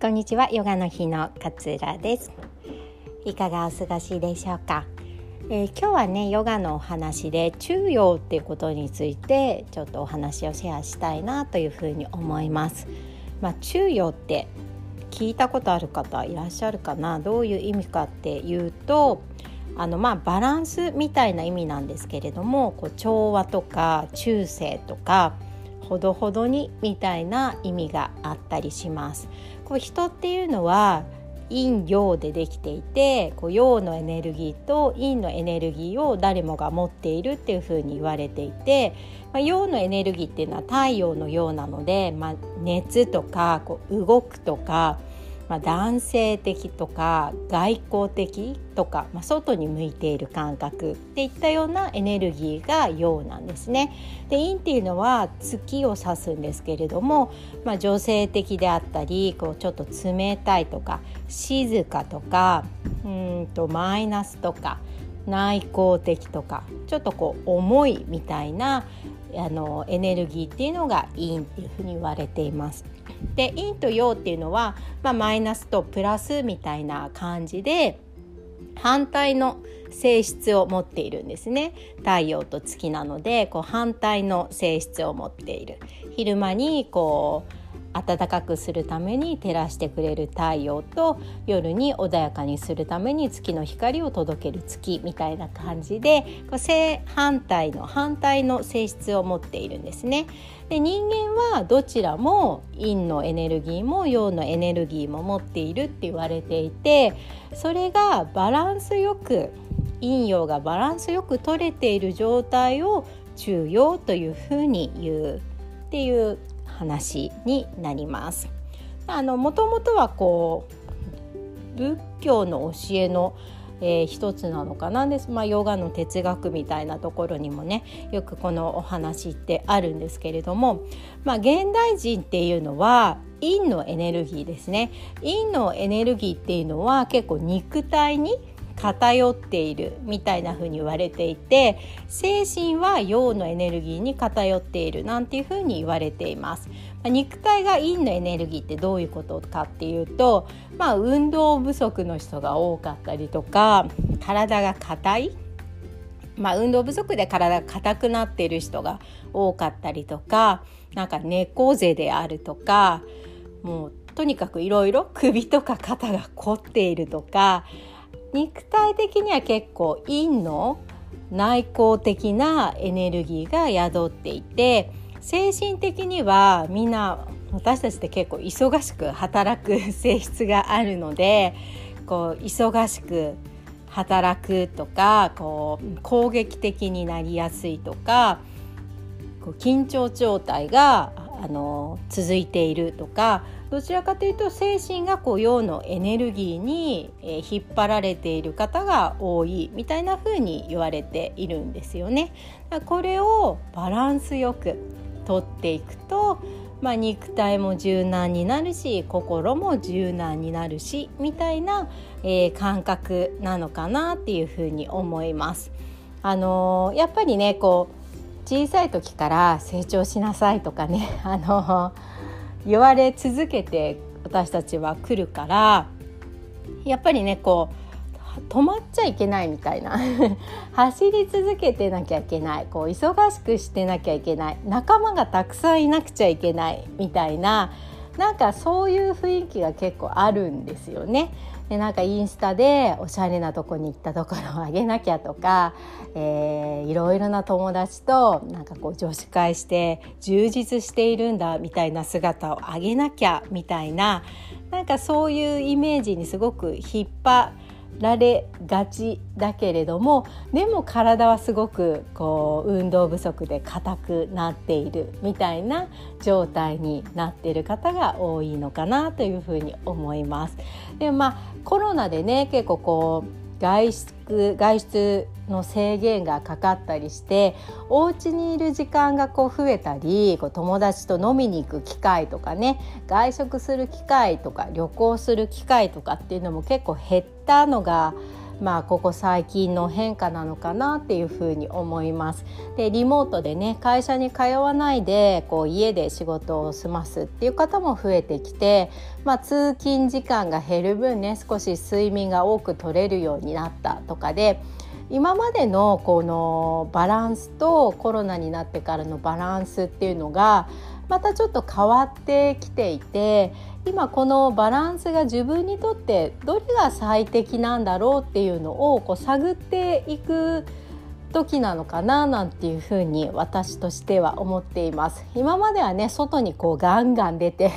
こんにちは。ヨガの日の勝浦です。いかがお過ごしでしょうか、えー、今日はねヨガのお話で中陽っていうことについてちょっとお話をシェアしたいなというふうに思います。まあ、中陽って聞いたことある方いらっしゃるかな？どういう意味かっていうとあのまあバランスみたいな意味なんですけれどもこう調和とか中性とかほどほどにみたいな意味があったりします。こう人っていうのは陰陽でできていてこう陽のエネルギーと陰のエネルギーを誰もが持っているっていうふうに言われていて、まあ、陽のエネルギーっていうのは太陽のようなので、まあ、熱とかこう動くとかまあ、男性的とか外交的とか、まあ、外に向いている感覚っていったようなエネルギーが陽なんですね。で陰っていうのは月を指すんですけれども、まあ、女性的であったりこうちょっと冷たいとか静かとかうんとマイナスとか内向的とかちょっとこう重いみたいなあのエネルギーっていうのが陰っていうふうに言われています。で陰と陽っていうのは、まあ、マイナスとプラスみたいな感じで反対の性質を持っているんですね太陽と月なのでこう反対の性質を持っている昼間にこう暖かくするために照らしてくれる太陽と夜に穏やかにするために月の光を届ける月みたいな感じで正反対の反対の性質を持っているんですね。で人間はどちらも陰のエネルギーも陽のエネルギーも持っているって言われていてそれがバランスよく陰陽がバランスよく取れている状態を中陽というふうに言うっていう話になります。あのもともとはこう仏教の教えのえー、一つなのかなです、まあ、ヨガの哲学みたいなところにもねよくこのお話ってあるんですけれども、まあ、現代人っていうのは陰のエネルギーですね陰のエネルギーっていうのは結構肉体に偏っているみたいな風に言われていて精神は陽のエネルギーに偏っているなんていう風に言われています。肉体が陰のエネルギーってどういうことかっていうと、まあ、運動不足の人が多かったりとか体が硬いまあ、運動不足で体が硬くなっている人が多かったりとかなんか猫背であるとかもうとにかくいろいろ首とか肩が凝っているとか肉体的には結構陰の内向的なエネルギーが宿っていて精神的にはみんな私たちって結構忙しく働く性質があるのでこう忙しく働くとかこう攻撃的になりやすいとかこう緊張状態があの続いているとかどちらかというと精神がこう陽のエネルギーに、引っ張られている方が多いみたいな風に言われているんですよね。これをバランスよくとっていくと、まあ、肉体も柔軟になるし心も柔軟になるしみたいな、えー、感覚なのかなっていうふうに思います。あのー、やっぱりねこう小さい時から成長しなさいとかね、あのー言われ続けて私たちは来るからやっぱりねこう止まっちゃいけないみたいな。走り続けてなきゃいけない。こう忙しくしてなきゃいけない。仲間がたくさんいなくちゃいけないみたいななんかそういう雰囲気が結構あるんですよね。でなんかインスタでおしゃれなとこに行ったところを あげなきゃとか、えー、いろいろな友達となんかこう女子会して充実しているんだみたいな姿をあげなきゃみたいななんかそういうイメージにすごく引っ張られがちだけれどもでも体はすごくこう運動不足で硬くなっているみたいな状態になっている方が多いのかなというふうに思います。でまあコロナでね結構こう外出外出の制限がかかったりしてお家にいる時間がこう増えたりこう友達と飲みに行く機会とかね外食する機会とか旅行する機会とかっていうのも結構減ったのがまあここ最近の変化なのかなっていうふうに思います。でリモートでね会社に通わないでこう家で仕事を済ますっていう方も増えてきて、まあ、通勤時間が減る分ね少し睡眠が多く取れるようになったとかで今までのこのバランスとコロナになってからのバランスっていうのがまたちょっと変わってきていて今このバランスが自分にとってどれが最適なんだろうっていうのをこう探っていく時なのかななんていうふうに私としては思っています。今まではね外にこうガンガン出て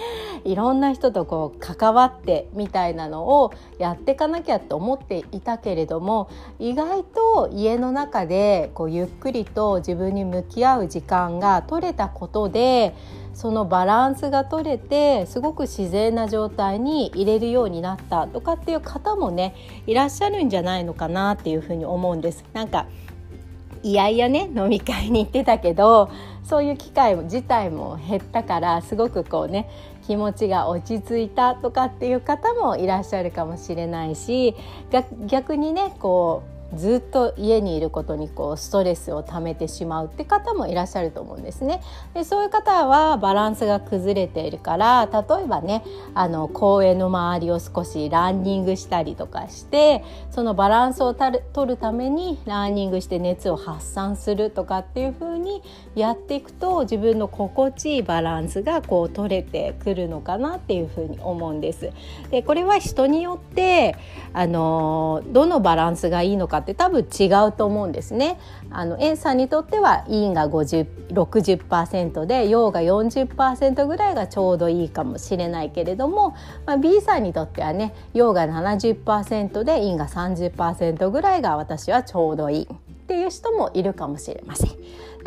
いろんな人とこう関わってみたいなのをやっていかなきゃって思っていたけれども意外と家の中でこうゆっくりと自分に向き合う時間が取れたことでそのバランスが取れてすごく自然な状態に入れるようになったとかっていう方もねいらっしゃるんじゃないのかなっていうふうに思うんです。なんかいやいやね飲み会に行ってたけどそういう機会自体も減ったからすごくこうね気持ちが落ち着いたとかっていう方もいらっしゃるかもしれないし逆にねこうずっと家にいることにこうストレスをためてしまうって方もいらっしゃると思うんですね。でそういう方はバランスが崩れているから例えばねあの公園の周りを少しランニングしたりとかしてそのバランスを取るためにランニングして熱を発散するとかっていう風にやっていくと自分の心地いいバランスがこう取れてくるのかなっていう風に思うんです。でこれは人によってあのどのバランスがいいのかって多分違うと思うんですね。あの A さんにとっては陰が5060%で陽が40%ぐらいがちょうどいいかもしれないけれども、まあ、B さんにとってはね陽が70%で陰が30%ぐらいが私はちょうどいいっていう人もいるかもしれません。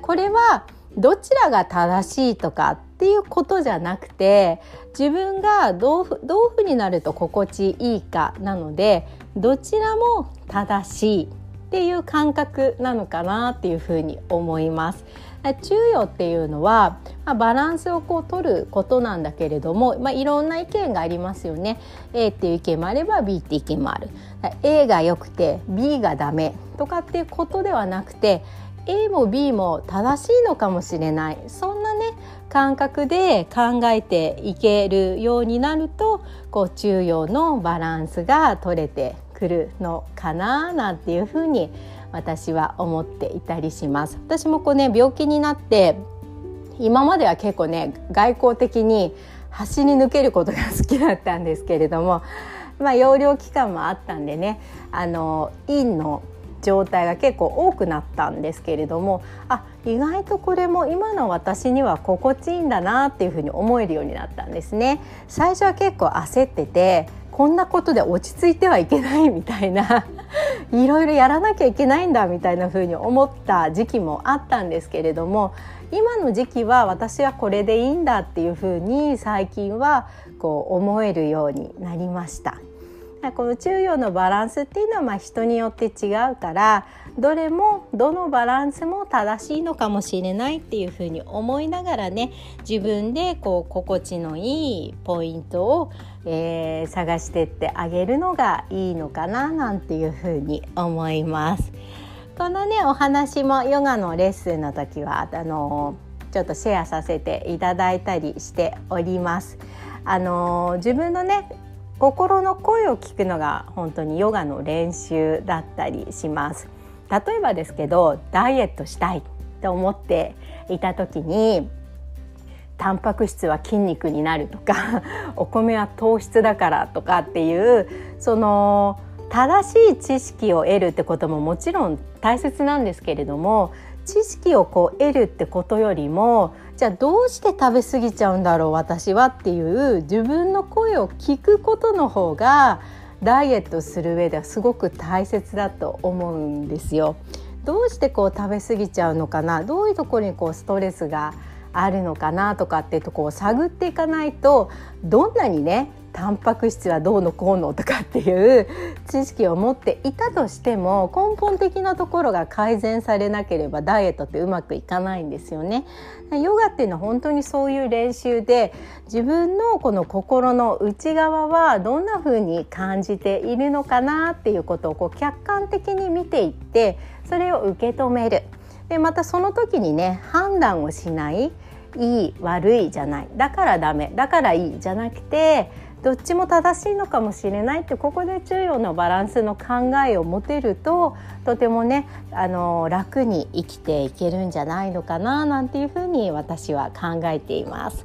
これはどちらが正しいとかっていうことじゃなくて自分がどうどういうふうになると心地いいかなのでどちらも正しいっていう感覚なのかなっていうふうに思います。中庸っていうのは、まあ、バランスをこう取ることなんだけれども、まあ、いろんな意見がありますよね。A っていう意見もあれば B っていう意見もある。A が良くて B がダメとかっていうことではなくて A も B も正しいのかもしれないそんなね感覚で考えていけるようになるとこう中庸のバランスが取れてくるのかななんていうふうに私は思っていたりします。私もこうね病気になって今までは結構ね外交的に走り抜けることが好きだったんですけれどもまあ養療期間もあったんでねあの陰の状態が結構多くなったんですけれどもあ意外とこれも今の私には心地いいんだなっていうふうに思えるようになったんですね。最初は結構焦っててこんなことで落ち着いてはいけないみたいな いろいろやらなきゃいけないんだみたいなふうに思った時期もあったんですけれども今の時期は私はこれでいいんだっていうふうに最近はこう思えるようになりました。この中庸のバランスっていうのはまあ人によって違うからどれもどのバランスも正しいのかもしれないっていうふうに思いながらね自分でこう心地のいいポイントを、えー、探してってあげるのがいいのかななんていうふうに思います。このねお話もヨガのレッスンの時はあのちょっとシェアさせていただいたりしております。あの自分のね心の声を聞くのが本当にヨガの練習だったりします。例えばですけどダイエットしたいと思っていた時にタンパク質は筋肉になるとか お米は糖質だからとかっていうその正しい知識を得るってことももちろん大切なんですけれども知識をこう得るってことよりもじゃあどうして食べ過ぎちゃうんだろう私はっていう自分の声を聞くことの方がダイエットする上ではすごく大切だと思うんですよ。どうしてこう食べ過ぎちゃうのかな？どういうところにこうストレスがあるのかな？とかっていうとこを探っていかないとどんなにねタンパク質はどうのこうのとかっていう知識を持っていたとしても根本的なところが改善されなければダイエットってうまくいかないんですよね。ヨガっていうのは本当にそういう練習で自分のこの心の内側はどんな風に感じているのかなっていうことをこう客観的に見ていってそれを受け止める。でまたその時にね判断をしないいい悪いじゃないだからダメだからいいじゃなくてどっちも正しいのかもしれないってここで中庸のバランスの考えを持てるととてもねあの楽に生きていけるんじゃないのかななんていうふうに私は考えています。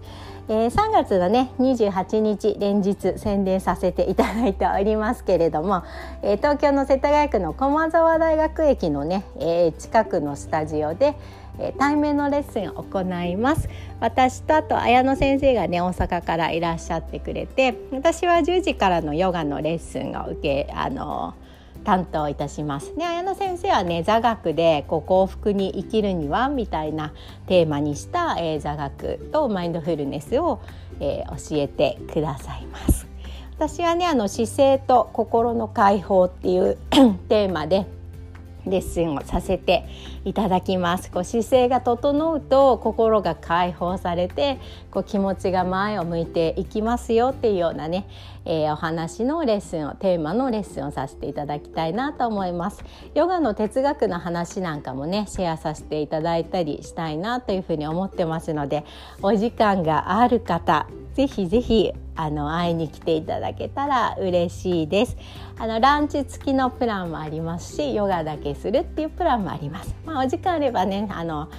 えー、3月のね28日連日宣伝させていただいておりますけれども、えー、東京の世田谷区の駒沢大学駅のね、えー、近くのスタジオで、え対面のレッスンを行います私とあと綾野先生がね大阪からいらっしゃってくれて私は10時からのヨガのレッスンを受けあの担当いたします。ね、綾野先生はね座学でこう幸福に生きるにはみたいなテーマにした、えー、座学とマインドフルネスを、えー、教えてくださいます。私はねあの姿勢と心の解放っていう テーマでレッスンをさせていただきます。こう姿勢が整うと心が解放されてこう気持ちが前を向いていきますよっていうようなね、えー、お話のレッスンをテーマのレッスンをさせていただきたいなと思います。ヨガの哲学の話なんかもねシェアさせていただいたりしたいなというふうに思ってますのでお時間がある方ぜひぜひあの会いに来ていただけたら嬉しいです。あのランチ付きのプランもありますしヨガだけするっていうプランもあります、まあ、お時間あればねあの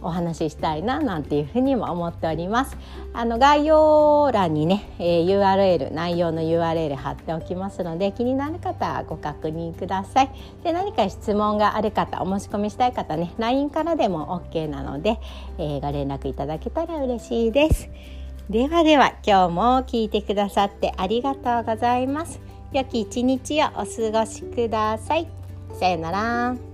お話ししたいななんていうふうにも思っております。あの概要欄にね、えー、URL 内容の URL 貼っておきますので気になる方はご確認ください。で何か質問がある方お申し込みしたい方ね LINE からでも OK なので、えー、ご連絡いただけたら嬉しいです。ではでは今日も聞いてくださってありがとうございます。良き一日をお過ごしください。さようなら。